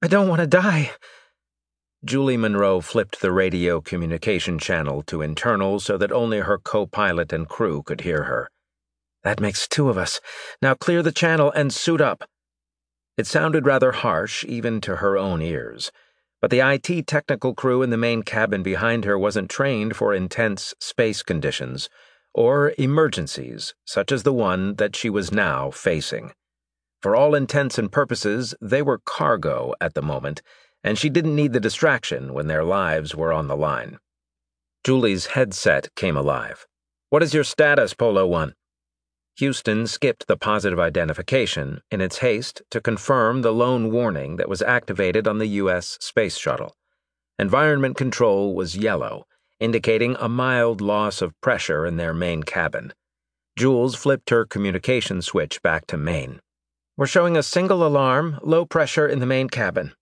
I don't want to die. Julie Monroe flipped the radio communication channel to internal so that only her co pilot and crew could hear her. That makes two of us. Now clear the channel and suit up. It sounded rather harsh, even to her own ears, but the IT technical crew in the main cabin behind her wasn't trained for intense space conditions or emergencies such as the one that she was now facing. For all intents and purposes, they were cargo at the moment and she didn't need the distraction when their lives were on the line. Julie's headset came alive. What is your status, Polo One? Houston skipped the positive identification in its haste to confirm the lone warning that was activated on the U.S. Space Shuttle. Environment control was yellow, indicating a mild loss of pressure in their main cabin. Jules flipped her communication switch back to main. We're showing a single alarm, low pressure in the main cabin.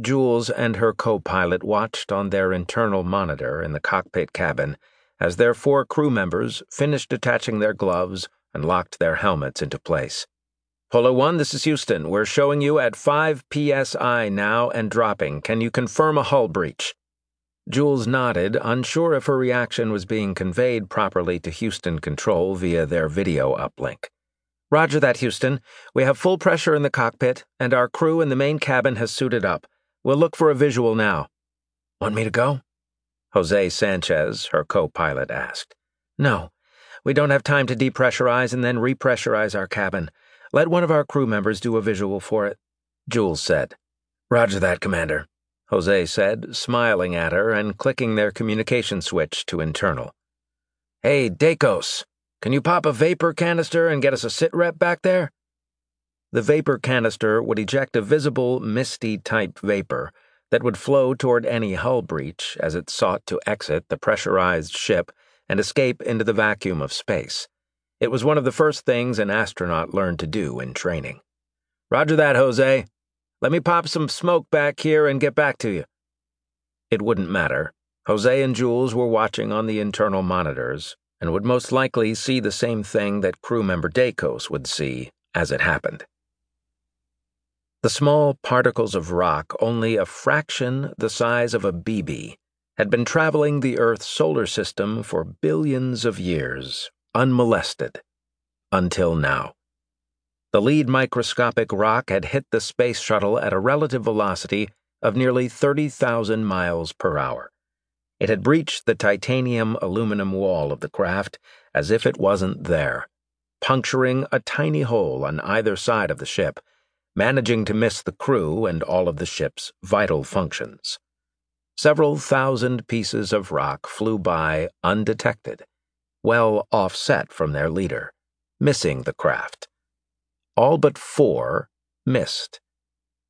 Jules and her co pilot watched on their internal monitor in the cockpit cabin as their four crew members finished attaching their gloves and locked their helmets into place. Polo 1, this is Houston. We're showing you at 5 psi now and dropping. Can you confirm a hull breach? Jules nodded, unsure if her reaction was being conveyed properly to Houston Control via their video uplink. Roger that, Houston. We have full pressure in the cockpit, and our crew in the main cabin has suited up. We'll look for a visual now. Want me to go? Jose Sanchez, her co pilot, asked. No. We don't have time to depressurize and then repressurize our cabin. Let one of our crew members do a visual for it, Jules said. Roger that, Commander, Jose said, smiling at her and clicking their communication switch to internal. Hey, Dacos, can you pop a vapor canister and get us a sit rep back there? The vapor canister would eject a visible, misty type vapor that would flow toward any hull breach as it sought to exit the pressurized ship and escape into the vacuum of space. It was one of the first things an astronaut learned to do in training. Roger that, Jose. Let me pop some smoke back here and get back to you. It wouldn't matter. Jose and Jules were watching on the internal monitors and would most likely see the same thing that crew member Dacos would see as it happened. The small particles of rock, only a fraction the size of a BB, had been traveling the Earth's solar system for billions of years, unmolested, until now. The lead microscopic rock had hit the space shuttle at a relative velocity of nearly 30,000 miles per hour. It had breached the titanium aluminum wall of the craft as if it wasn't there, puncturing a tiny hole on either side of the ship managing to miss the crew and all of the ship's vital functions. Several thousand pieces of rock flew by undetected, well offset from their leader, missing the craft. All but four missed.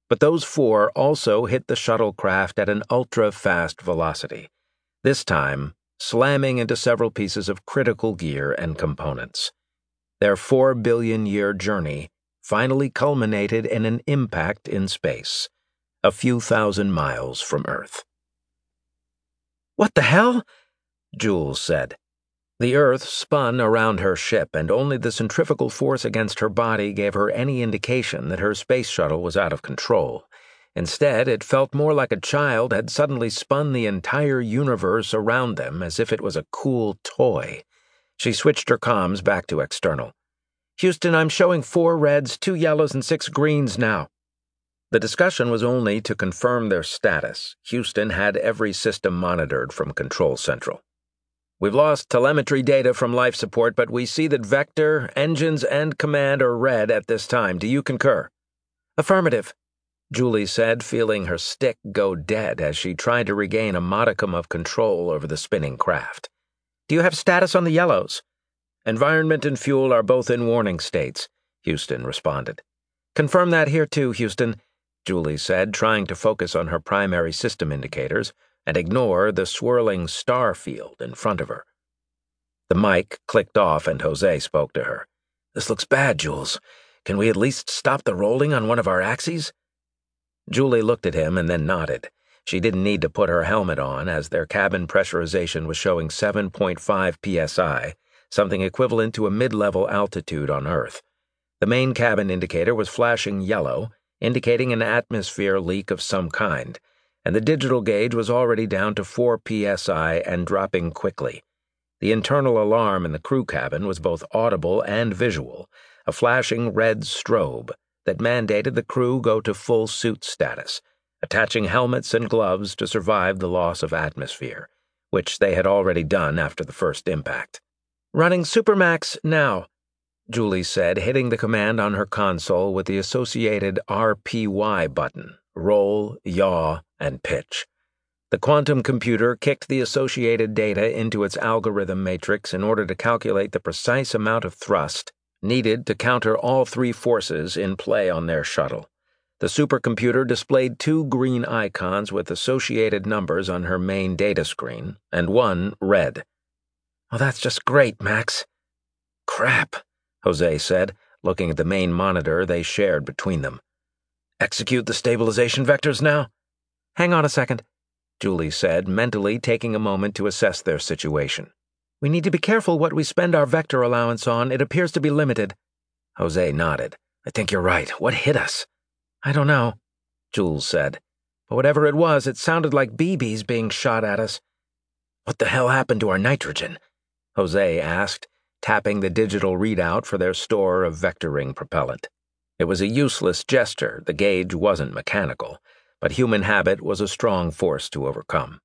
But those four also hit the shuttlecraft at an ultra fast velocity, this time slamming into several pieces of critical gear and components. Their four billion year journey finally culminated in an impact in space, a few thousand miles from Earth. What the hell? Jules said. The Earth spun around her ship, and only the centrifugal force against her body gave her any indication that her space shuttle was out of control. Instead, it felt more like a child had suddenly spun the entire universe around them as if it was a cool toy. She switched her comms back to external. Houston, I'm showing four reds, two yellows, and six greens now. The discussion was only to confirm their status. Houston had every system monitored from Control Central. We've lost telemetry data from life support, but we see that vector, engines, and command are red at this time. Do you concur? Affirmative, Julie said, feeling her stick go dead as she tried to regain a modicum of control over the spinning craft. Do you have status on the yellows? Environment and fuel are both in warning states, Houston responded. Confirm that here too, Houston, Julie said, trying to focus on her primary system indicators and ignore the swirling star field in front of her. The mic clicked off and Jose spoke to her. This looks bad, Jules. Can we at least stop the rolling on one of our axes? Julie looked at him and then nodded. She didn't need to put her helmet on as their cabin pressurization was showing 7.5 psi something equivalent to a mid level altitude on Earth. The main cabin indicator was flashing yellow, indicating an atmosphere leak of some kind, and the digital gauge was already down to 4 psi and dropping quickly. The internal alarm in the crew cabin was both audible and visual, a flashing red strobe that mandated the crew go to full suit status, attaching helmets and gloves to survive the loss of atmosphere, which they had already done after the first impact. Running Supermax now, Julie said, hitting the command on her console with the associated RPY button roll, yaw, and pitch. The quantum computer kicked the associated data into its algorithm matrix in order to calculate the precise amount of thrust needed to counter all three forces in play on their shuttle. The supercomputer displayed two green icons with associated numbers on her main data screen, and one red. Oh, that's just great, Max. Crap, Jose said, looking at the main monitor they shared between them. Execute the stabilization vectors now? Hang on a second, Julie said, mentally taking a moment to assess their situation. We need to be careful what we spend our vector allowance on. It appears to be limited. Jose nodded. I think you're right. What hit us? I don't know, Jules said. But whatever it was, it sounded like BBs being shot at us. What the hell happened to our nitrogen? Jose asked, tapping the digital readout for their store of vectoring propellant. It was a useless gesture, the gauge wasn't mechanical, but human habit was a strong force to overcome.